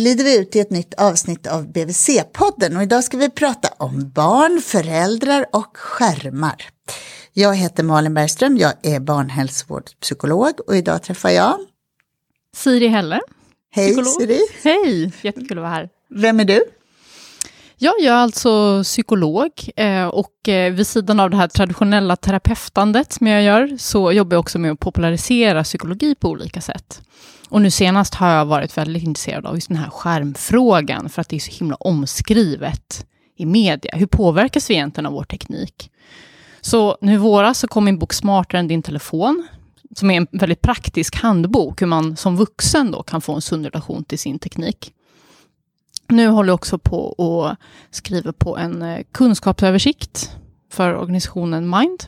glider vi ut i ett nytt avsnitt av BVC-podden och idag ska vi prata om barn, föräldrar och skärmar. Jag heter Malin Bergström, jag är barnhälsovårdspsykolog och idag träffar jag Siri Helle. Hej psykolog. Siri! Hej, jättekul att vara här. Vem är du? Jag är alltså psykolog eh, och eh, vid sidan av det här traditionella terapeutandet som jag gör så jobbar jag också med att popularisera psykologi på olika sätt. Och nu senast har jag varit väldigt intresserad av just den här skärmfrågan för att det är så himla omskrivet i media. Hur påverkas vi egentligen av vår teknik? Så nu i våras så kom min bok Smartare än din telefon som är en väldigt praktisk handbok hur man som vuxen då kan få en sund relation till sin teknik. Nu håller jag också på och skriver på en eh, kunskapsöversikt för organisationen Mind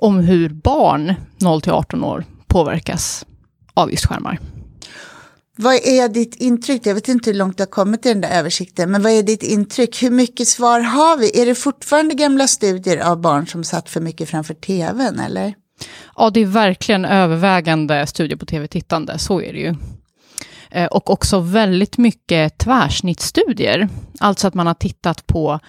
om hur barn 0 till 18 år påverkas av just skärmar. Vad är ditt intryck? Jag vet inte hur långt du har kommit i den där översikten, men vad är ditt intryck? Hur mycket svar har vi? Är det fortfarande gamla studier av barn som satt för mycket framför tvn, eller? Ja, det är verkligen övervägande studier på tv-tittande, så är det ju. Eh, och också väldigt mycket tvärsnittstudier. Alltså att man har tittat på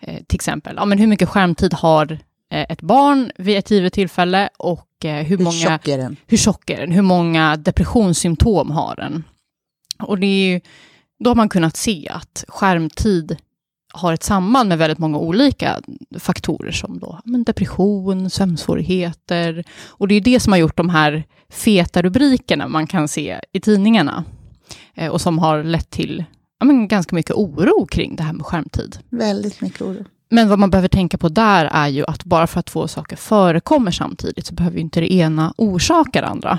eh, till exempel ja, men hur mycket skärmtid har eh, ett barn vid ett givet tillfälle och hur, Hur många, tjock är den? hur tjock är den, hur många depressionssymptom har den. Och det är ju, då har man kunnat se att skärmtid har ett samband med väldigt många olika faktorer som då, men depression, sömnsvårigheter. Och det är det som har gjort de här feta rubrikerna man kan se i tidningarna. Eh, och som har lett till ja, men ganska mycket oro kring det här med skärmtid. Väldigt mycket oro. Men vad man behöver tänka på där är ju att bara för att två saker förekommer samtidigt så behöver ju inte det ena orsaka det andra.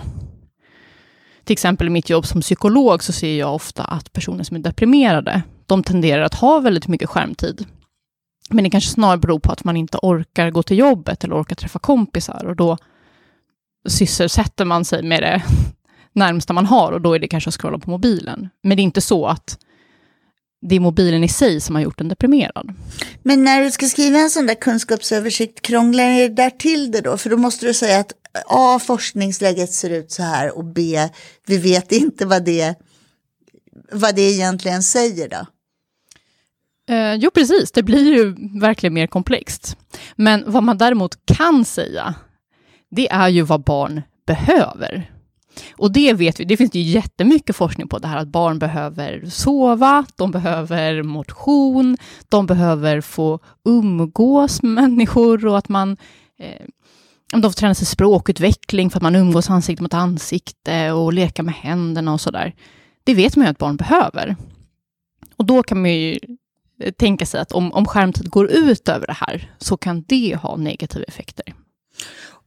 Till exempel i mitt jobb som psykolog så ser jag ofta att personer som är deprimerade, de tenderar att ha väldigt mycket skärmtid. Men det kanske snarare beror på att man inte orkar gå till jobbet eller orkar träffa kompisar och då sysselsätter man sig med det närmsta man har och då är det kanske att scrolla på mobilen. Men det är inte så att det är mobilen i sig som har gjort en deprimerad. Men när du ska skriva en sån där kunskapsöversikt, krånglar det där till det då? För då måste du säga att A. Forskningsläget ser ut så här och B. Vi vet inte vad det, vad det egentligen säger då. Eh, jo, precis. Det blir ju verkligen mer komplext. Men vad man däremot kan säga, det är ju vad barn behöver. Och det vet vi, det finns ju jättemycket forskning på det här att barn behöver sova, de behöver motion, de behöver få umgås med människor och att man eh, de får träna sig språkutveckling för att man umgås ansikte mot ansikte och leka med händerna och sådär. Det vet man ju att barn behöver. Och då kan man ju tänka sig att om, om skärmtid går ut över det här så kan det ha negativa effekter.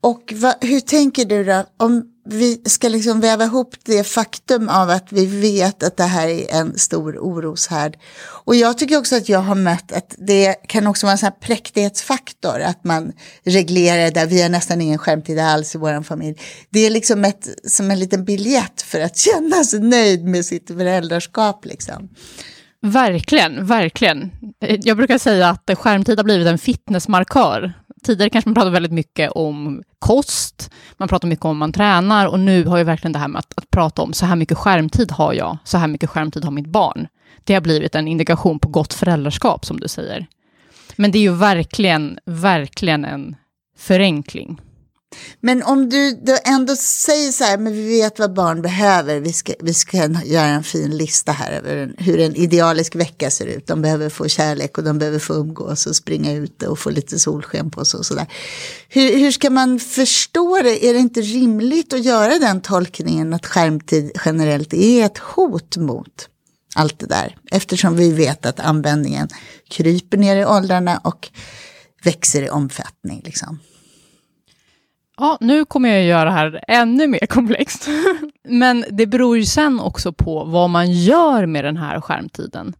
Och va, hur tänker du då, om vi ska liksom väva ihop det faktum av att vi vet att det här är en stor oroshärd. Och jag tycker också att jag har mött att det kan också vara en sån här präktighetsfaktor, att man reglerar det, där. vi har nästan ingen skärmtid alls i vår familj. Det är liksom ett, som en liten biljett för att känna sig nöjd med sitt föräldraskap liksom. Verkligen, verkligen. Jag brukar säga att skärmtid har blivit en fitnessmarkör. Tidigare kanske man pratade väldigt mycket om kost, man pratar mycket om man tränar och nu har ju verkligen det här med att, att, prata om så här mycket skärmtid har jag, så här mycket skärmtid har mitt barn. Det har blivit en indikation på gott föräldraskap som du säger. Men det är ju verkligen, verkligen en förenkling. Men om du då ändå säger så här, men vi vet vad barn behöver, vi ska, vi ska göra en fin lista här över hur en idealisk vecka ser ut. De behöver få kärlek och de behöver få umgås och springa ute och få lite solsken på sig och sådär. Hur, hur ska man förstå det? Är det inte rimligt att göra den tolkningen att skärmtid generellt är ett hot mot allt det där? Eftersom vi vet att användningen kryper ner i åldrarna och växer i omfattning. Liksom. Ja, nu kommer jag göra det här ännu mer komplext. Men det beror ju sen också på vad man gör med den här skärmtiden.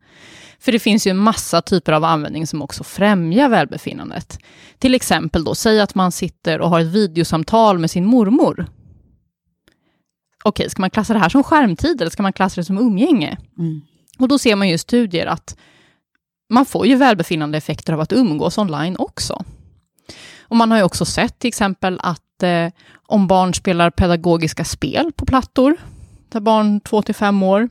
För det finns ju en massa typer av användning som också främjar välbefinnandet. Till exempel då, säg att man sitter och har ett videosamtal med sin mormor. Okej, ska man klassa det här som skärmtid eller ska man klassa det som umgänge? Mm. Och då ser man ju i studier att man får ju välbefinnande effekter av att umgås online också. Och man har ju också sett till exempel att eh, om barn spelar pedagogiska spel på plattor, där barn 2 till 5 år,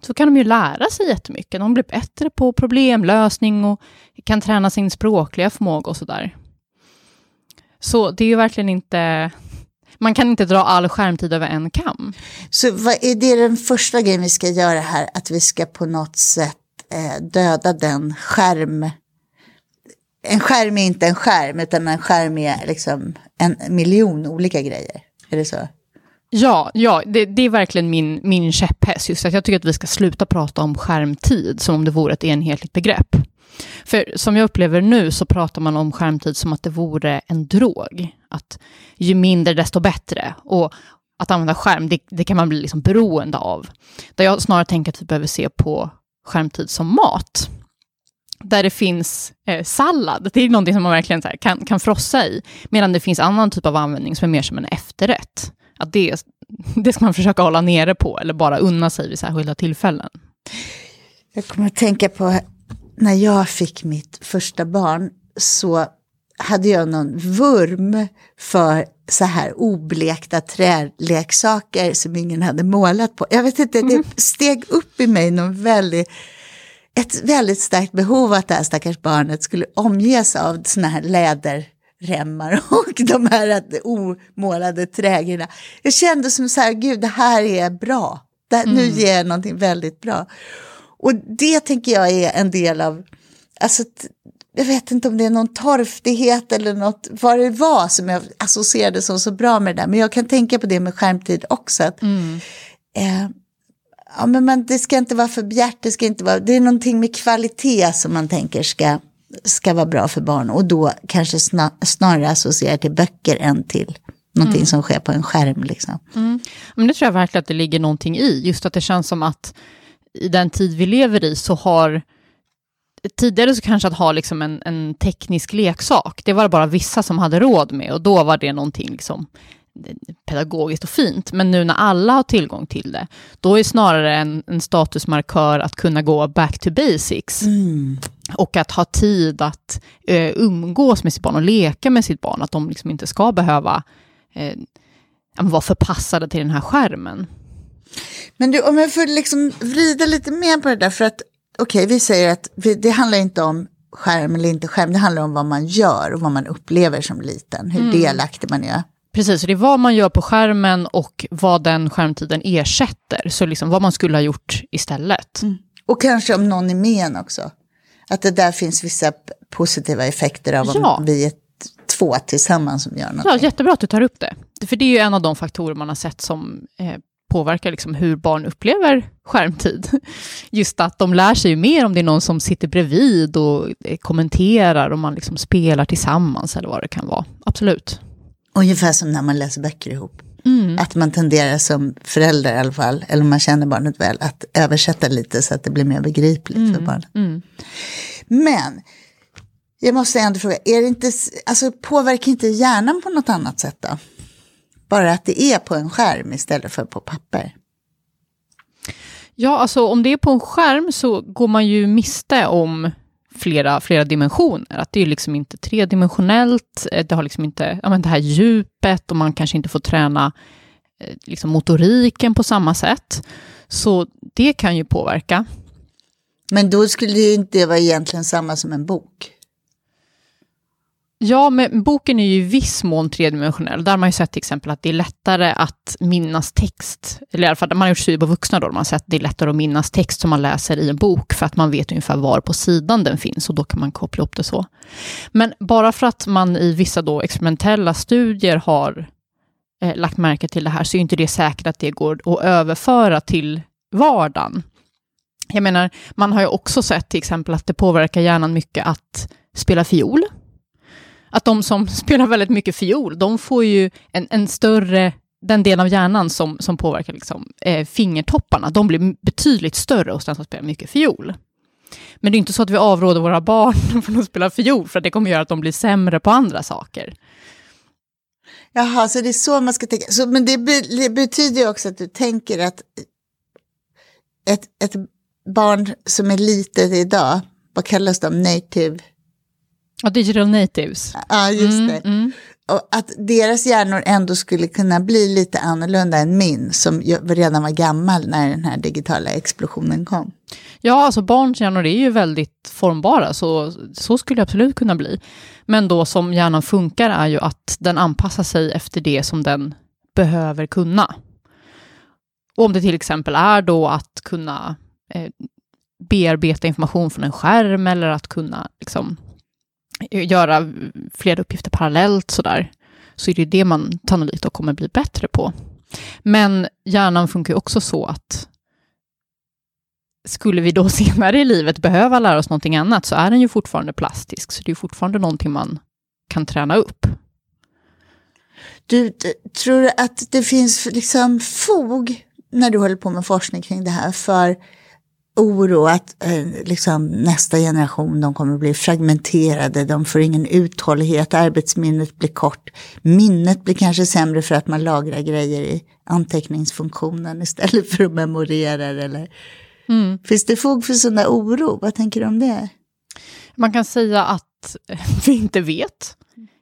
så kan de ju lära sig jättemycket. De blir bättre på problemlösning och kan träna sin språkliga förmåga och sådär. Så det är ju verkligen inte... Man kan inte dra all skärmtid över en kam. Så vad är det den första grejen vi ska göra här? Att vi ska på något sätt eh, döda den skärm... En skärm är inte en skärm, utan en skärm är liksom en miljon olika grejer. Är det så? Ja, ja det, det, är verkligen min, min käpphäst. Just att jag tycker att vi ska sluta prata om skärmtid som om det vore ett enhetligt begrepp. För som jag upplever nu så pratar man om skärmtid som att det vore en drog. Att ju mindre desto bättre. Och att använda skärm, det, det kan man bli liksom beroende av. Där jag snarare tänker att vi behöver se på skärmtid som mat. Där det finns eh, sallad, det är någonting som man verkligen här, kan, kan frossa i. Medan det finns annan typ av användning som är mer som en efterrätt. Att det, det ska man försöka hålla nere på eller bara unna sig vid särskilda tillfällen. Jag kommer att tänka på när jag fick mitt första barn så hade jag någon vurm för så här oblekta träleksaker som ingen hade målat på. Jag vet inte, det mm. steg upp i mig någon väldigt, ett väldigt starkt behov att det här stackars barnet skulle omges av såna här läderremmar och de här omålade trägrejerna. Jag kände som så här, gud det här är bra. Det, mm. Nu ger jag någonting väldigt bra. Och det tänker jag är en del av, alltså, jag vet inte om det är någon torftighet eller något, vad det var som jag associerade som så bra med det där. Men jag kan tänka på det med skärmtid också. Att, mm. eh, ja, men man, det ska inte vara för bjärt, det ska inte vara, det är någonting med kvalitet som man tänker ska, ska vara bra för barn. Och då kanske snar, snarare associerar till böcker än till någonting mm. som sker på en skärm. Liksom. Mm. Men det tror jag verkligen att det ligger någonting i, just att det känns som att i den tid vi lever i så har Tidigare så kanske att ha liksom en, en teknisk leksak, det var det bara vissa som hade råd med och då var det någonting liksom pedagogiskt och fint. Men nu när alla har tillgång till det, då är det snarare en, en statusmarkör att kunna gå back to basics. Mm. Och att ha tid att uh, umgås med sitt barn och leka med sitt barn, att de liksom inte ska behöva uh, vara förpassade till den här skärmen. Men du, om jag får liksom vrida lite mer på det där, för att okej, okay, vi säger att vi, det handlar inte om skärm eller inte skärm, det handlar om vad man gör och vad man upplever som liten, hur mm. delaktig man är. Precis, det är vad man gör på skärmen och vad den skärmtiden ersätter, så liksom vad man skulle ha gjort istället. Mm. Och kanske om någon är med en också. Att det där finns vissa positiva effekter av ja. om vi är två tillsammans som gör något. Ja, jättebra att du tar upp det. För det är ju en av de faktorer man har sett som eh, påverkar liksom hur barn upplever skärmtid. Just att de lär sig mer om det är någon som sitter bredvid och eh, kommenterar och man liksom spelar tillsammans eller vad det kan vara. Absolut. Ungefär som när man läser böcker ihop. Mm. Att man tenderar som förälder i alla fall, eller om man känner barnet väl, att översätta lite så att det blir mer begripligt mm. för barnet. Mm. Men jag måste ändå fråga, är det inte, alltså, påverkar inte hjärnan på något annat sätt då? Bara att det är på en skärm istället för på papper. Ja, alltså om det är på en skärm så går man ju miste om flera, flera dimensioner. Att det är liksom inte tredimensionellt, eh, det har liksom inte ja, men det här djupet och man kanske inte får träna eh, liksom motoriken på samma sätt. Så det kan ju påverka. Men då skulle det inte vara egentligen samma som en bok. Ja, men boken är ju i viss mån tredimensionell. Där har man ju sett till exempel att det är lättare att minnas text, eller i alla fall man har gjort studier på vuxna då, man har sett att det är lättare att minnas text som man läser i en bok, för att man vet ungefär var på sidan den finns, och då kan man koppla upp det så. Men bara för att man i vissa då experimentella studier har eh, lagt märke till det här, så är inte det säkert att det går att överföra till vardagen. Jag menar, man har ju också sett till exempel att det påverkar hjärnan mycket att spela fiol, att de som spelar väldigt mycket fiol, de får ju en, en större den del av hjärnan som, som påverkar liksom, eh, fingertopparna, de blir betydligt större hos den som spelar mycket fiol. Men det är inte så att vi avråder våra barn från att spela fiol, för det kommer göra att de blir sämre på andra saker. Jaha, så det är så man ska tänka. Så, men det, be, det betyder ju också att du tänker att ett, ett barn som är litet idag, vad kallas de, native Ja, digital natives. Ja, just mm, det. Mm. och att deras hjärnor ändå skulle kunna bli lite annorlunda än min, som redan var gammal när den här digitala explosionen kom. Ja, alltså barns hjärnor är ju väldigt formbara, så, så skulle det absolut kunna bli. Men då som hjärnan funkar är ju att den anpassar sig efter det som den behöver kunna. Och om det till exempel är då att kunna eh, bearbeta information från en skärm eller att kunna liksom, göra flera uppgifter parallellt sådär, så är det det man sannolikt då kommer bli bättre på. Men hjärnan funkar ju också så att skulle vi då senare i livet behöva lära oss någonting annat, så är den ju fortfarande plastisk, så det är fortfarande någonting man kan träna upp. Du, tror att det finns liksom fog när du håller på med forskning kring det här för oro att eh, liksom, nästa generation de kommer bli fragmenterade, de får ingen uthållighet, arbetsminnet blir kort, minnet blir kanske sämre för att man lagrar grejer i anteckningsfunktionen istället för att memorera eller mm. Finns det fog för sån där oro? Vad tänker du om det? Man kan säga att vi inte vet,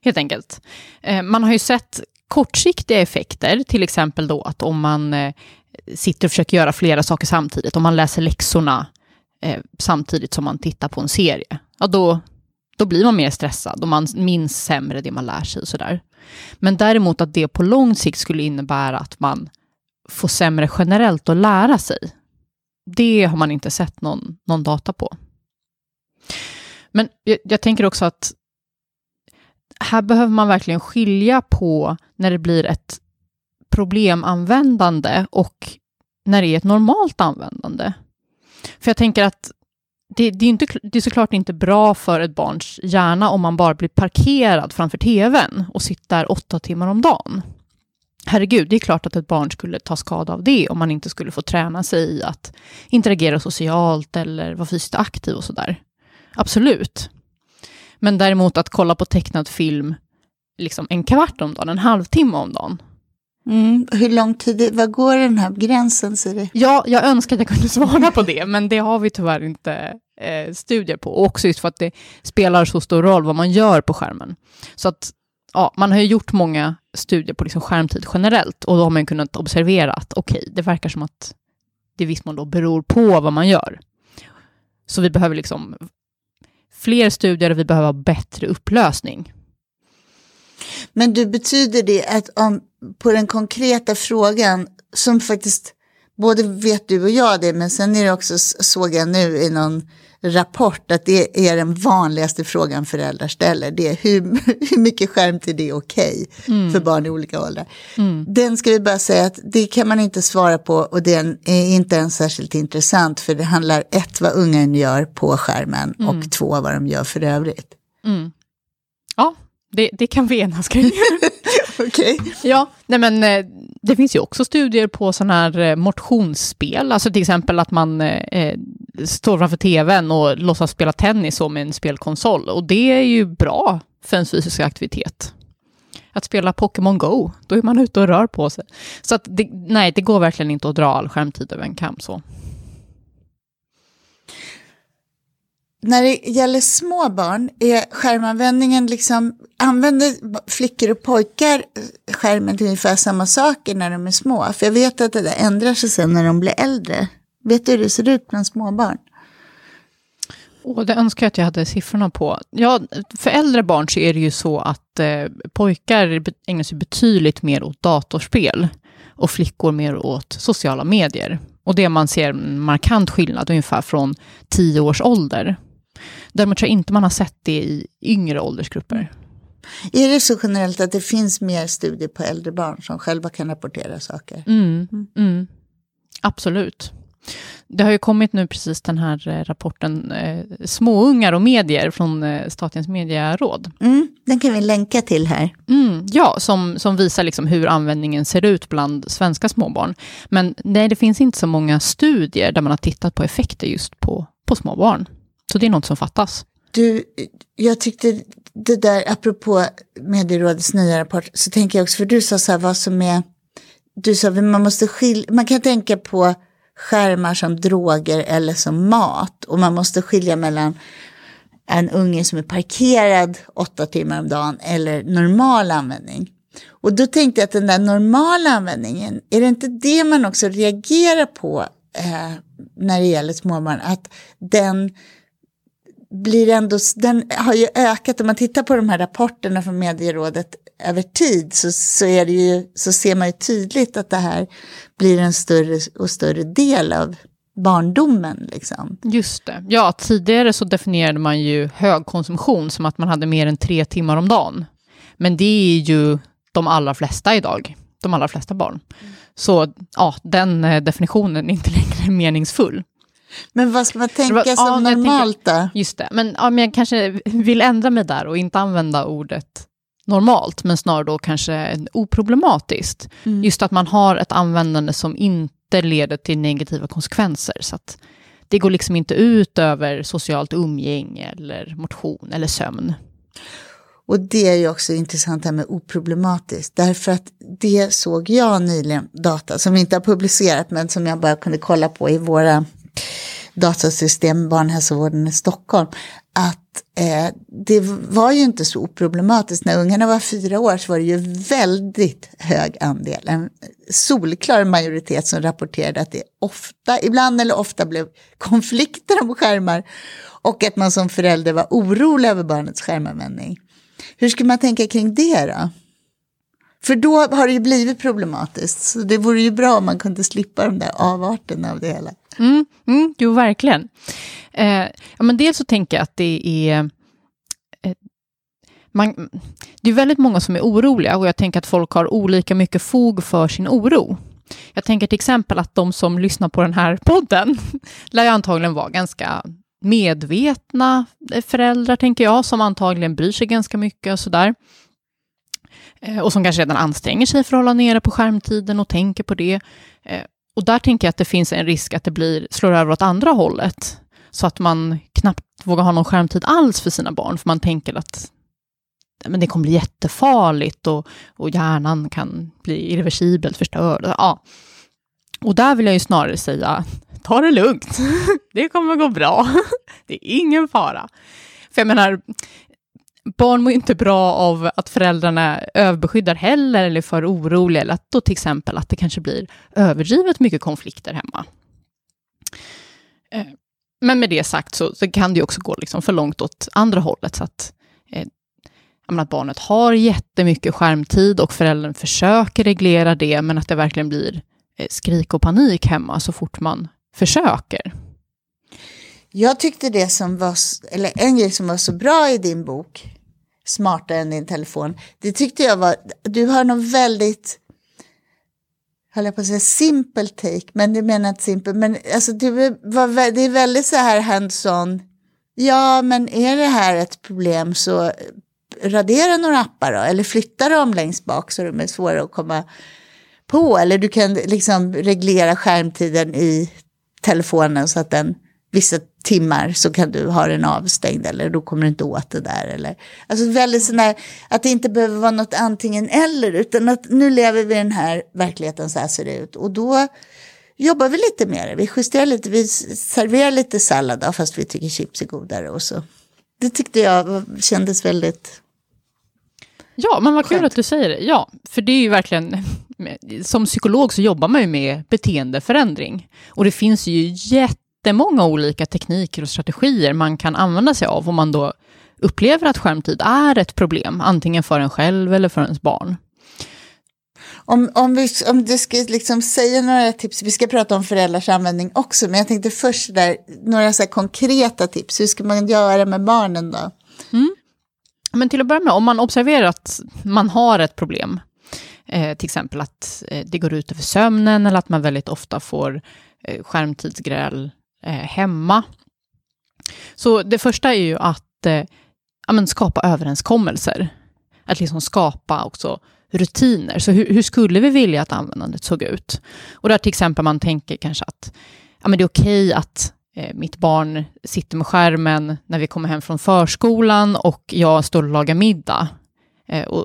helt enkelt. Eh, man har ju sett kortsiktiga effekter, till exempel då att om man eh, sitter och försöker göra flera saker samtidigt, om man läser läxorna eh, samtidigt som man tittar på en serie, ja då, då blir man mer stressad och man minns sämre det man lär sig och sådär. Men däremot att det på lång sikt skulle innebära att man får sämre generellt att lära sig, det har man inte sett någon, någon data på. Men jag, jag tänker också att här behöver man verkligen skilja på när det blir ett problemanvändande och när det är ett normalt användande. För jag tänker att det, det, är inte, det är såklart inte bra för ett barns hjärna om man bara blir parkerad framför tvn och sitter åtta timmar om dagen. Herregud, det är klart att ett barn skulle ta skada av det om man inte skulle få träna sig i att interagera socialt eller vara fysiskt aktiv och sådär. Absolut. Men däremot att kolla på tecknad film liksom en kvart om dagen, en halvtimme om dagen, Mm. Hur lång tid, vad går den här gränsen? Siri? Ja, jag önskar att jag kunde svara på det, men det har vi tyvärr inte eh, studier på. Och också just för att det spelar så stor roll vad man gör på skärmen. Så att, ja, man har ju gjort många studier på liksom skärmtid generellt, och då har man kunnat observera att okej, okay, det verkar som att det i viss mån då beror på vad man gör. Så vi behöver liksom fler studier och vi behöver bättre upplösning. Men du, betyder det att om, på den konkreta frågan, som faktiskt, både vet du och jag det, men sen är det också, såg jag nu i någon rapport, att det är den vanligaste frågan föräldrar ställer. Det är hur, hur mycket skärmtid är okej okay mm. för barn i olika åldrar. Mm. Den ska vi bara säga att det kan man inte svara på och den är inte ens särskilt intressant för det handlar ett vad ungen gör på skärmen mm. och två vad de gör för övrigt. Mm. Ja, det, det kan vi enas kring. Okej. Okay. Ja, nej men eh, det finns ju också studier på sådana här eh, motionsspel, alltså till exempel att man eh, står framför tvn och låtsas spela tennis som en spelkonsol. Och det är ju bra för en fysisk aktivitet. Att spela Pokémon Go, då är man ute och rör på sig. Så att det, nej, det går verkligen inte att dra all skärmtid över en kam så. När det gäller små barn, är skärmanvändningen liksom, använder flickor och pojkar skärmen till ungefär samma saker när de är små? För jag vet att det där ändrar sig sen när de blir äldre. Vet du hur det ser ut bland småbarn? Och det önskar jag att jag hade siffrorna på. Ja, för äldre barn så är det ju så att eh, pojkar ägnar sig betydligt mer åt datorspel och flickor mer åt sociala medier. Och det man ser en markant skillnad ungefär från tio års ålder. Däremot tror jag inte man har sett det i yngre åldersgrupper. Är det så generellt att det finns mer studier på äldre barn som själva kan rapportera saker? Mm, mm. mm. Absolut. Det har ju kommit nu precis den här eh, rapporten eh, Småungar och medier från eh, Statens medieråd. Mm, den kan vi länka till här. Mm, ja, som, som visar liksom hur användningen ser ut bland svenska småbarn. Men nej, det finns inte så många studier där man har tittat på effekter just på, på småbarn. Så det är något som fattas. Du, jag tyckte det där, apropå medierådets nya rapport, så tänker jag också, för du sa så här, vad som är, du sa man måste skilja, man kan tänka på skärmar som droger eller som mat. Och man måste skilja mellan en unge som är parkerad åtta timmar om dagen eller normal användning. Och då tänkte jag att den där normala användningen, är det inte det man också reagerar på eh, när det gäller småbarn? Att den blir ändå, den har ju ökat, om man tittar på de här rapporterna från medierådet över tid så, så, är det ju, så ser man ju tydligt att det här blir en större och större del av barndomen. Liksom. Just det. Ja, tidigare så definierade man ju högkonsumtion som att man hade mer än tre timmar om dagen. Men det är ju de allra flesta idag, de allra flesta barn. Mm. Så ja, den eh, definitionen är inte längre meningsfull. Men vad ska man tänka var, som ja, normalt tänker, då? Just det, men, ja, men jag kanske vill ändra mig där och inte använda ordet normalt, men snarare då kanske oproblematiskt. Mm. Just att man har ett användande som inte leder till negativa konsekvenser. Så att det går liksom inte ut över socialt umgänge eller motion eller sömn. Och det är ju också intressant här med oproblematiskt. Därför att det såg jag nyligen, data som vi inte har publicerat men som jag bara kunde kolla på i våra datasystem, barnhälsovården i Stockholm, att eh, det var ju inte så oproblematiskt. När ungarna var fyra år så var det ju väldigt hög andel, en solklar majoritet som rapporterade att det ofta, ibland eller ofta blev konflikter om skärmar och att man som förälder var orolig över barnets skärmanvändning. Hur ska man tänka kring det då? För då har det ju blivit problematiskt. Så det vore ju bra om man kunde slippa de där avarterna av det hela. Mm, mm, jo, verkligen. Eh, ja, men dels så tänker jag att det är... Eh, man, det är väldigt många som är oroliga och jag tänker att folk har olika mycket fog för sin oro. Jag tänker till exempel att de som lyssnar på den här podden lär ju antagligen vara ganska medvetna föräldrar, tänker jag, som antagligen bryr sig ganska mycket och sådär. Eh, och som kanske redan anstränger sig för att hålla nere på skärmtiden och tänker på det. Eh, och där tänker jag att det finns en risk att det blir, slår över åt andra hållet. Så att man knappt vågar ha någon skärmtid alls för sina barn, för man tänker att men det kommer bli jättefarligt och, och hjärnan kan bli irreversibelt förstörd. Ja. Och där vill jag ju snarare säga, ta det lugnt. Det kommer gå bra. Det är ingen fara. För jag menar, barn mår inte bra av att föräldrarna överbeskyddar heller eller är för oroliga, eller att då till exempel att det kanske blir överdrivet mycket konflikter hemma. Eh, men med det sagt så, så kan det också gå liksom för långt åt andra hållet, så att, eh, att barnet har jättemycket skärmtid och föräldern försöker reglera det, men att det verkligen blir eh, skrik och panik hemma så fort man försöker. Jag tyckte det som var, eller en grej som var så bra i din bok, Smartare än din telefon, det tyckte jag var, du har någon väldigt, höll jag på att säga simpel take, men det menar inte simpel, men alltså du var, det är väldigt så här hands-on, ja men är det här ett problem så radera några appar då, eller flytta dem längst bak så de är svåra att komma på, eller du kan liksom reglera skärmtiden i telefonen så att den vissa timmar så kan du ha den avstängd eller då kommer du inte åt det där. Eller, alltså väldigt sån här, att det inte behöver vara något antingen eller utan att nu lever vi i den här verkligheten så här ser det ut och då jobbar vi lite med det. Vi justerar lite, vi serverar lite sallad fast vi tycker chips är godare och så. Det tyckte jag kändes väldigt Ja, men vad kul att du säger det. Ja, för det är ju verkligen, som psykolog så jobbar man ju med beteendeförändring. Och det finns ju jätte jättemånga olika tekniker och strategier man kan använda sig av om man då upplever att skärmtid är ett problem, antingen för en själv eller för ens barn. Om, om, vi, om du ska liksom säga några tips, vi ska prata om föräldrars användning också, men jag tänkte först där, några så konkreta tips, hur ska man göra med barnen då? Mm. Men till att börja med, om man observerar att man har ett problem, eh, till exempel att eh, det går ut över sömnen eller att man väldigt ofta får eh, skärmtidsgräl eh, hemma. Så det första är ju att eh, ja, skapa överenskommelser. Att liksom skapa också rutiner. Så hur, hur, skulle vi vilja att användandet såg ut? Och där till exempel man tänker kanske att ja, men det är okej okay att eh, mitt barn sitter med skärmen när vi kommer hem från förskolan och jag står och lagar middag. Eh, och,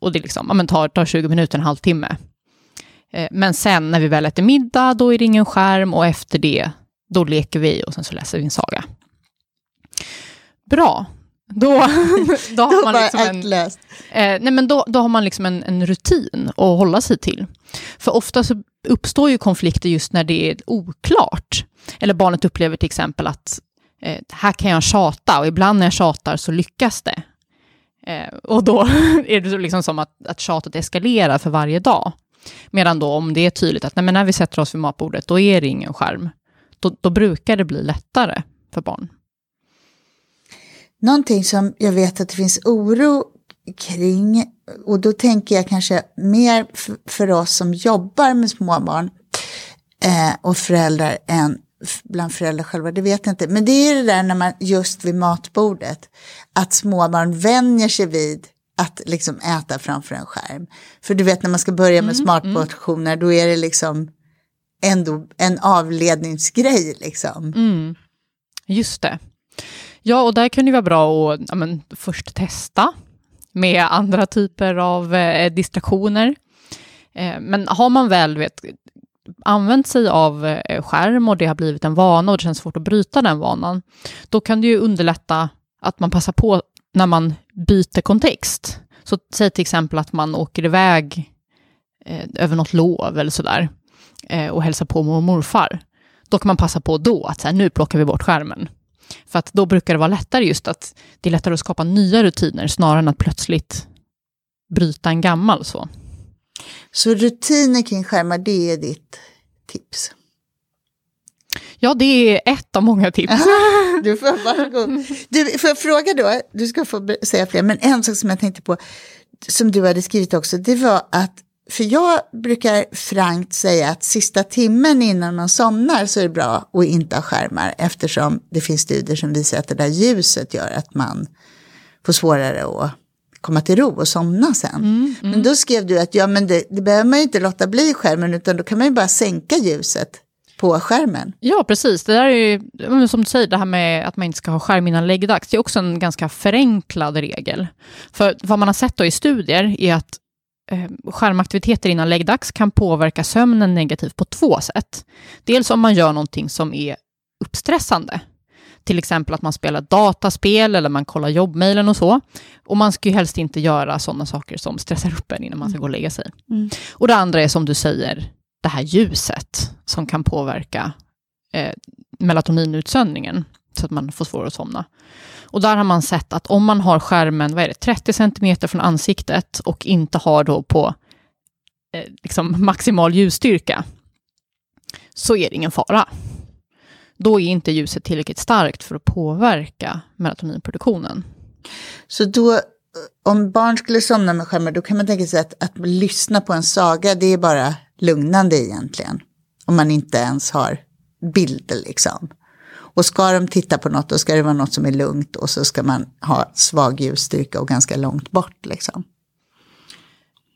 och det liksom, ja, men tar, tar 20 minuter, en halvtimme. Eh, men sen när vi väl äter middag, då är det ingen skärm och efter det då leker vi och sen så läser vi en saga. Bra. Då, då har man liksom en. Eh, nej men då, då har man liksom en, en rutin att hålla sig till. För ofta så uppstår ju konflikter just när det är oklart. Eller barnet upplever till exempel att eh, här kan jag tjata och ibland när jag tjatar så lyckas det. Eh, och då är det liksom som att, att tjatet eskalerar för varje dag. Medan då om det är tydligt att nej, men när vi sätter oss vid matbordet, då är det ingen skärm. Då, då brukar det bli lättare för barn. Någonting som jag vet att det finns oro kring, och då tänker jag kanske mer för oss som jobbar med småbarn eh, och föräldrar än bland föräldrar själva, det vet jag inte. Men det är det där när man just vid matbordet, att småbarn vänjer sig vid att liksom äta framför en skärm. För du vet när man ska börja med Mm, smartportioner, då är det liksom ändå en avledningsgrej liksom. Mm. Just det. Ja, och där kan det vara bra att ja, men, först testa med andra typer av eh, distraktioner. Eh, men har man väl vet, använt sig av eh, skärm och det har blivit en vana och det känns svårt att bryta den vanan, då kan det ju underlätta att man passar på när man byter kontext. Så säg till exempel att man åker iväg eh, över något lov eller sådär och hälsar på mormor och morfar. Då kan man passa på då att så här, nu plockar vi bort skärmen. För att då brukar det vara lättare just att det är lättare att skapa nya rutiner snarare än att plötsligt bryta en gammal så. Så rutiner kring skärmar, det är ditt tips. Ja, det är ett av många tips. Du får, varsågod. Du, får jag fråga då, du ska få säga fler, men en sak som jag tänkte på, som du hade skrivit också, det var att, för jag brukar frankt säga att sista timmen innan man somnar så är det bra att inte ha skärmar, eftersom det finns studier som visar att det där ljuset gör att man får svårare att komma till ro och somna sen. Men då skrev du att ja, men det, det behöver man ju inte låta bli skärmen, utan då kan man ju bara sänka ljuset på skärmen. Ja, precis. Det där är ju, som du säger, det här med att man inte ska ha skärm innan läggdags, det är också en ganska förenklad regel. För vad man har sett då i studier är att skärmaktiviteter innan läggdags kan påverka sömnen negativt på två sätt. Dels om man gör någonting som är uppstressande. Till exempel att man spelar dataspel eller man kollar jobbmailen och så. Och man ska ju helst inte göra sådana saker som stressar upp en innan man ska gå och lägga sig. Mm. Och det andra är som du säger, det här ljuset som kan påverka eh, melatoninutsöndringen så att man får svårare att somna. Och där har man sett att om man har skärmen vad är det, 30 cm från ansiktet och inte har då på eh, liksom maximal ljusstyrka så är det ingen fara. Då är inte ljuset tillräckligt starkt för att påverka melatoninproduktionen. Så då, om barn skulle somna med skärmar, då kan man tänka sig att, att lyssna på en saga, det är bara lugnande egentligen. Om man inte ens har bilder liksom. Och ska de titta på något, då ska det vara något som är lugnt och så ska man ha svag ljusstyrka och ganska långt bort liksom.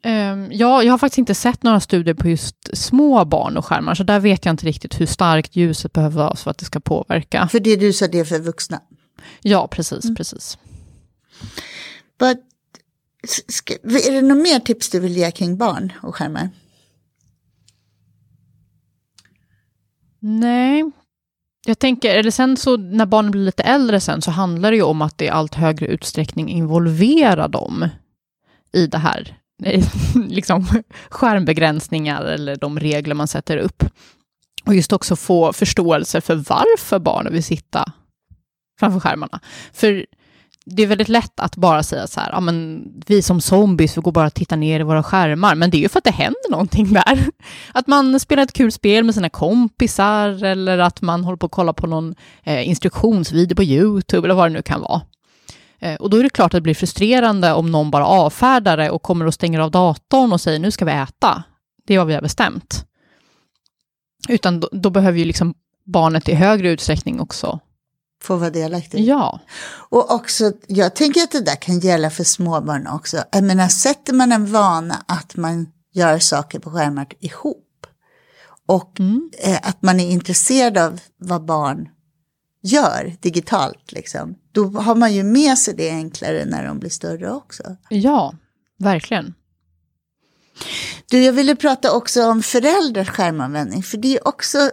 Um, ja, jag har faktiskt inte sett några studier på just små barn och skärmar, så där vet jag inte riktigt hur starkt ljuset behöver vara för att det ska påverka. För det du sa, det är för vuxna. Ja, precis, precis. But, ska, är det något mer tips du vill ge kring barn och skärmar? Nej, jag tänker, eller sen så när barnen blir lite äldre sen så handlar det ju om att i allt högre utsträckning involvera dem i det här, liksom skärmbegränsningar eller de regler man sätter upp. Och just också få förståelse för varför barnen vill sitta framför skärmarna. För det är väldigt lätt att bara säga så här, ja men vi som zombies, vi går bara och tittar ner i våra skärmar, men det är ju för att det händer någonting där. Att man spelar ett kul spel med sina kompisar, eller att man håller på att kolla på någon eh, instruktionsvideo på YouTube, eller vad det nu kan vara. Eh, och då är det klart att det blir frustrerande om någon bara avfärdar det och kommer och stänger av datorn och säger nu ska vi äta. Det är vad vi har bestämt. Utan då, då behöver ju liksom barnet i högre utsträckning också Få vara delaktig? Ja. Och också, jag tänker att det där kan gälla för småbarn också. Jag menar, sätter man en vana att man gör saker på skärmar ihop och Mm. eh, att man är intresserad av vad barn gör digitalt, liksom, då har man ju med sig det enklare när de blir större också. Ja, verkligen. Du, jag ville prata också om föräldrars skärmanvändning, för det är också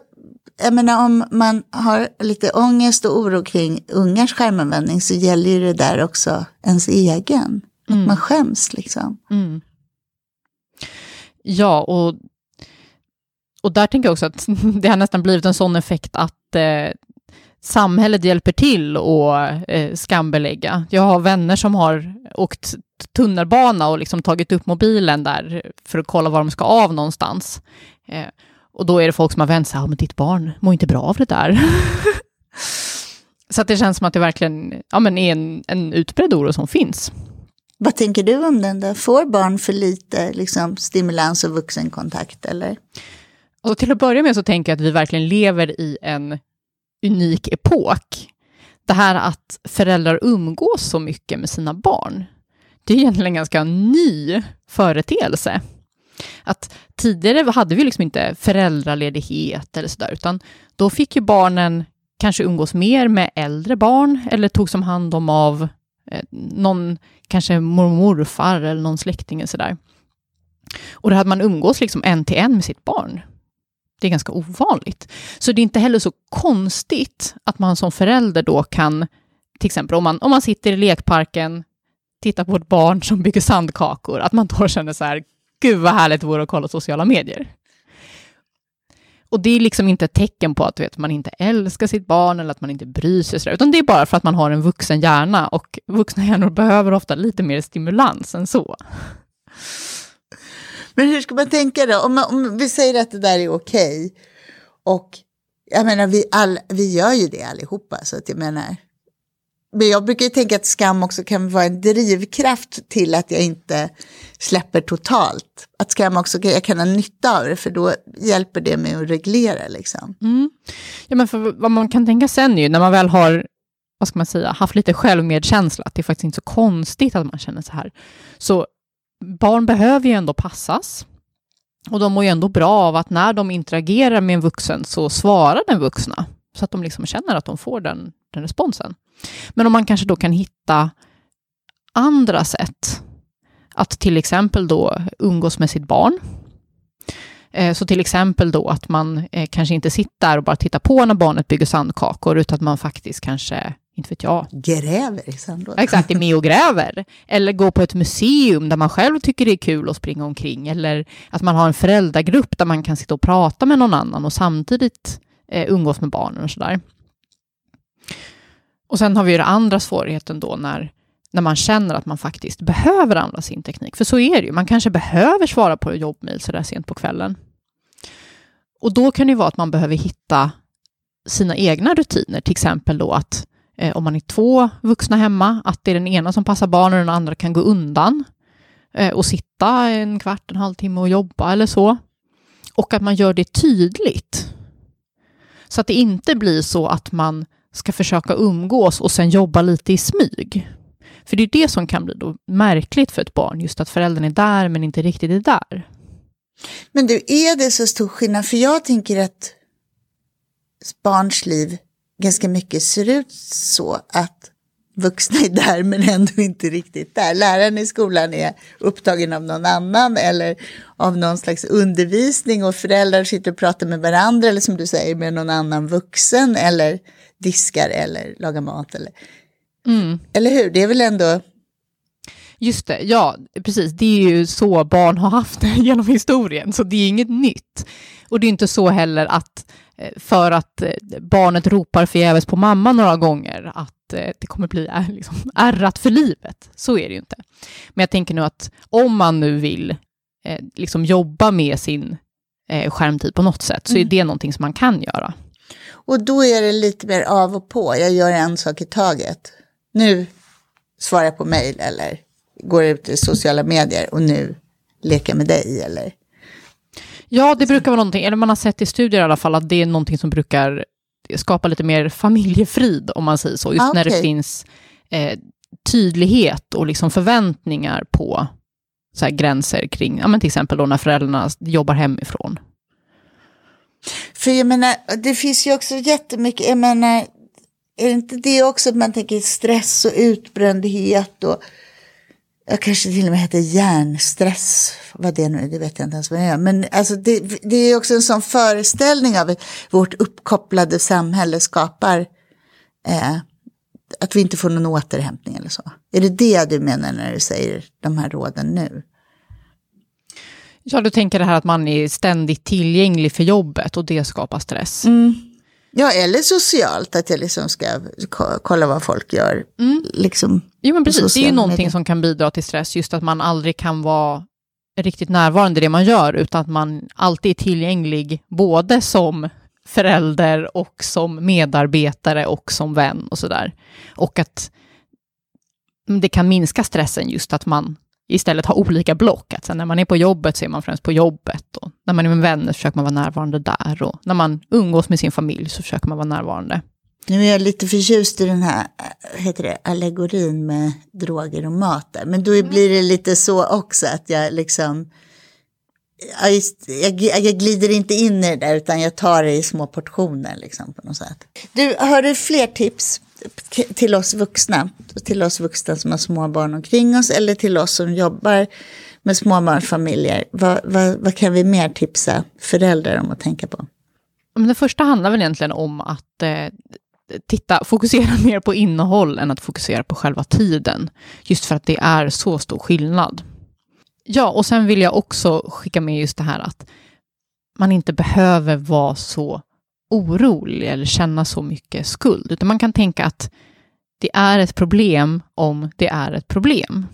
jag menar om man har lite ångest och oro kring ungars skärmanvändning så gäller ju det där också ens egen. Mm. Att man skäms liksom. Mm. Ja, och, och där tänker jag också att det har nästan blivit en sån effekt att eh, samhället hjälper till att eh, skambelägga. Jag har vänner som har åkt tunnelbana och liksom tagit upp mobilen där för att kolla var de ska av någonstans. Eh, och då är det folk som har vänt sig, ja men ditt barn mår inte bra av det där. Så att det känns som att det verkligen ja, men är en, en utbredd oro som finns. Vad tänker du om den då? Får barn för lite liksom, stimulans och vuxenkontakt eller? Och till att börja med så tänker jag att vi verkligen lever i en unik epok. Det här att föräldrar umgås så mycket med sina barn, det är egentligen en ganska ny företeelse. Att tidigare hade vi liksom inte föräldraledighet eller sådär, utan då fick ju barnen kanske umgås mer med äldre barn eller togs om hand om av eh, någon, kanske mormor morfar eller någon släkting eller sådär. Och då hade man umgås liksom en till en med sitt barn. Det är ganska ovanligt. Så det är inte heller så konstigt att man som förälder då kan, till exempel om man, om man sitter i lekparken, tittar på ett barn som bygger sandkakor, att man då känner så här, gud vad härligt det vore att kolla sociala medier. Och det är liksom inte ett tecken på att vet, man inte älskar sitt barn eller att man inte bryr sig, sådär, utan det är bara för att man har en vuxen hjärna och vuxna hjärnor behöver ofta lite mer stimulans än så. Men hur ska man tänka då? Om, om vi säger att det där är okej och jag menar, vi, all, vi gör ju det allihopa, så att jag menar, men jag brukar ju tänka att skam också kan vara en drivkraft till att jag inte släpper totalt. Att skam också jag kan ha nytta av det, för då hjälper det mig att reglera. Liksom. Mm. Ja, men för vad man kan tänka sen är ju när man väl har vad ska man säga, haft lite självmedkänsla, att det är faktiskt inte så konstigt att man känner så här. Så barn behöver ju ändå passas. Och de mår ju ändå bra av att när de interagerar med en vuxen så svarar den vuxna. Så att de liksom känner att de får den, den responsen. Men om man kanske då kan hitta andra sätt att till exempel då umgås med sitt barn. Eh, så till exempel då att man eh, kanske inte sitter där och bara tittar på när barnet bygger sandkakor, utan att man faktiskt kanske, inte vet jag. Gräver i sandlådan. Exakt, är med och gräver. Eller går på ett museum där man själv tycker det är kul att springa omkring. Eller att man har en föräldragrupp där man kan sitta och prata med någon annan och samtidigt eh, umgås med barnen och sådär. Och sen har vi ju den andra svårigheten då när, när man känner att man faktiskt behöver använda sin teknik. För så är det ju, man kanske behöver svara på jobbmail sådär sent på kvällen. Och då kan det ju vara att man behöver hitta sina egna rutiner, till exempel då att eh, om man är två vuxna hemma, att det är den ena som passar barnen och den andra kan gå undan eh, och sitta en kvart, en halvtimme och jobba eller så. Och att man gör det tydligt. Så att det inte blir så att man ska försöka umgås och sen jobba lite i smyg. För det är det som kan bli då märkligt för ett barn, just att föräldern är där men inte riktigt är där. Men du, är det så stor skillnad? För jag tänker att barns liv ganska mycket ser ut så att vuxna är där men ändå inte riktigt där. Läraren i skolan är upptagen av någon annan eller av någon slags undervisning och föräldrar sitter och pratar med varandra eller som du säger med någon annan vuxen eller diskar eller lagar mat. Eller, mm. eller hur? Det är väl ändå... Just det, ja precis. Det är ju så barn har haft det genom historien, så det är inget nytt. Och det är inte så heller att eh, för att eh, barnet ropar förgäves på mamma några gånger, att eh, det kommer bli liksom, ärrat för livet. Så är det ju inte. Men jag tänker nu att om man nu vill liksom jobba med sin skärmtid på något sätt, så är mm. det någonting som man kan göra. Och då är det lite mer av och på. Jag gör en sak i taget. Nu svarar jag på mejl eller går ut i sociala medier och nu leker med dig eller? Ja, det brukar vara någonting, eller man har sett i studier i alla fall, att det är någonting som brukar skapa lite mer familjefrid, om man säger så. Just ah, okay. när det finns eh, tydlighet och liksom förväntningar på så gränser kring, ja, men till exempel då när föräldrarna jobbar hemifrån. För jag menar, det finns ju också jättemycket, jag menar, är det inte det också att man tänker stress och utbrändhet och jag kanske till och med heter hjärnstress, vad det nu är, det vet jag inte ens vad det är. Men alltså det, det är också en sån föreställning av att vårt uppkopplade samhälle skapar eh, att vi inte får någon återhämtning eller så. Är det det du menar när du säger de här råden nu? Ja, du tänker det här att man är ständigt tillgänglig för jobbet och det skapar stress. Mm. Ja, eller socialt, att jag liksom ska kolla vad folk gör. Mm. Liksom, jo, men precis. Det är ju någonting medier. som kan bidra till stress, just att man aldrig kan vara riktigt närvarande i det man gör, utan att man alltid är tillgänglig, både som förälder och som medarbetare och som vän och sådär. Och att det kan minska stressen just att man istället har olika block. Att när man är på jobbet så är man främst på jobbet. Och när man är med vänner så försöker man vara närvarande där. Och när man umgås med sin familj så försöker man vara närvarande. Nu är jag lite förtjust i den här heter det, allegorin med droger och mat. Där. Men då mm. blir det lite så också att jag liksom... Jag, jag, glider inte in i det där utan jag tar det i små portioner liksom på något sätt. Du, har du fler tips till oss vuxna, till oss vuxna som har småbarn omkring oss eller till oss som jobbar med småbarnsfamiljer. Vad, vad, vad kan vi mer tipsa föräldrar om att tänka på? det första handlar väl egentligen om att eh, titta, fokusera mer på innehåll än att fokusera på själva tiden. Just för att det är så stor skillnad. Ja, och sen vill jag också skicka med just det här att man inte behöver vara så orolig eller känna så mycket skuld, utan man kan tänka att det är ett problem om det är ett problem.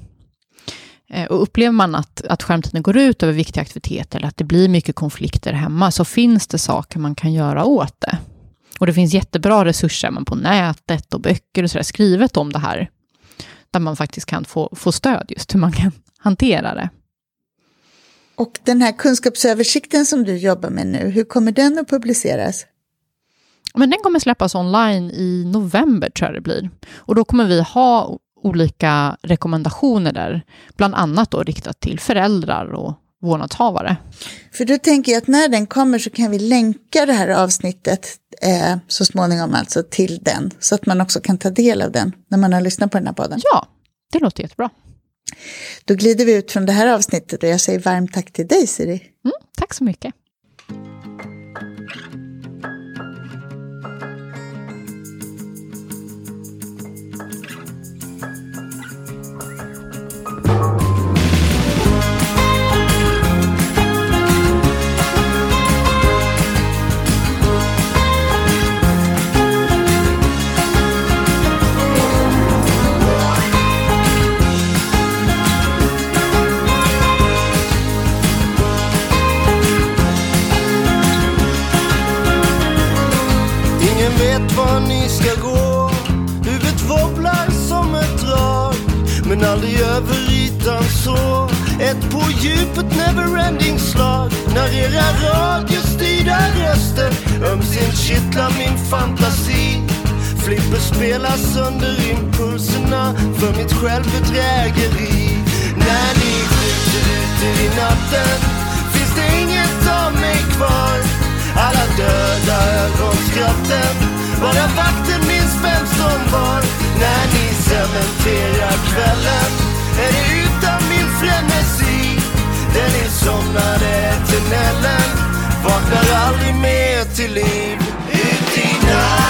Eh, och upplever man att, att skärmtiden går ut över viktiga aktiviteter eller att det blir mycket konflikter hemma, så finns det saker man kan göra åt det. Och det finns jättebra resurser på nätet och böcker och sådär skrivet om det här, där man faktiskt kan få, få stöd just hur man kan hantera det. Och den här kunskapsöversikten som du jobbar med nu, hur kommer den att publiceras? Men den kommer släppas online i november tror jag det blir. Och då kommer vi ha olika rekommendationer där, bland annat då riktat till föräldrar och vårdnadshavare. För då tänker jag att när den kommer så kan vi länka det här avsnittet eh, så småningom alltså till den, så att man också kan ta del av den när man har lyssnat på den här podden. Ja, det låter jättebra. Då glider vi ut från det här avsnittet och jag säger varmt tack till dig Siri. Mm, tack så mycket. Aldrig över ytan så. Ett på djupet neverending slag. När era radiostyrda röster ömsint kittlar min fantasi. Flipper spelar sönder impulserna för mitt självbedrägeri. När ni skjuter ut er i natten finns det inget av mig kvar. Alla döda ögonskratten bara vakten minns vem som var när ni cementerar kvällen är det utan min frenesi. Den ni somnade tunneln vaknar aldrig mer till liv. Ut i natt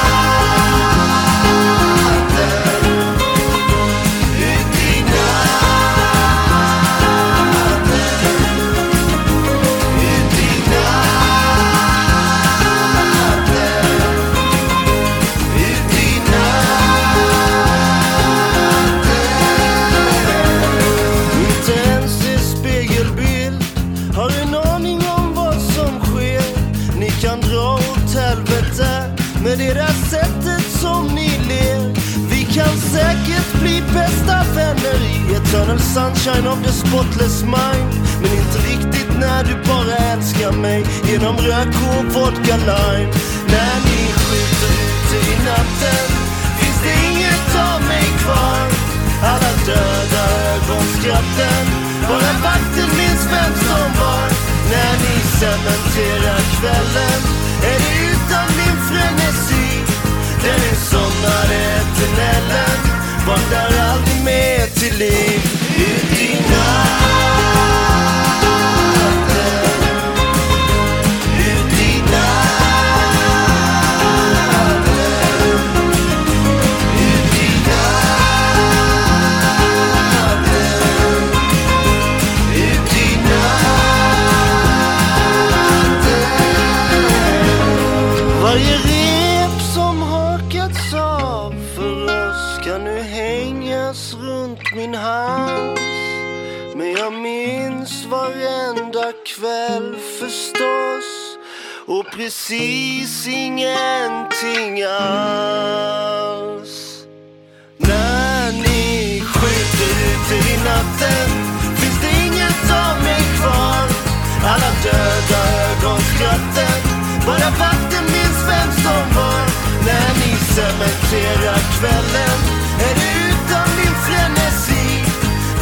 Eternal sunshine of the spotless mind Men inte riktigt när du bara älskar mig Genom rök och vodka lime När ni skjuter ut i natten Finns det inget av mig kvar Alla döda ögonskratten Bara vakten minns vem som var När ni cementerar kvällen Är det utan min frenesi Den insomnade eternellen. vaknar aldrig mer till liv. you deny. Men jag minns varenda kväll förstås. Och precis ingenting alls. När ni skjuter ut er i natten Finns det inget av mig kvar. Alla döda ögonskratten Bara vatten minns vem som var. När ni cementerar kvällen Är det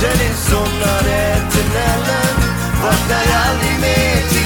den insomnade tunneln vaknar aldrig mer till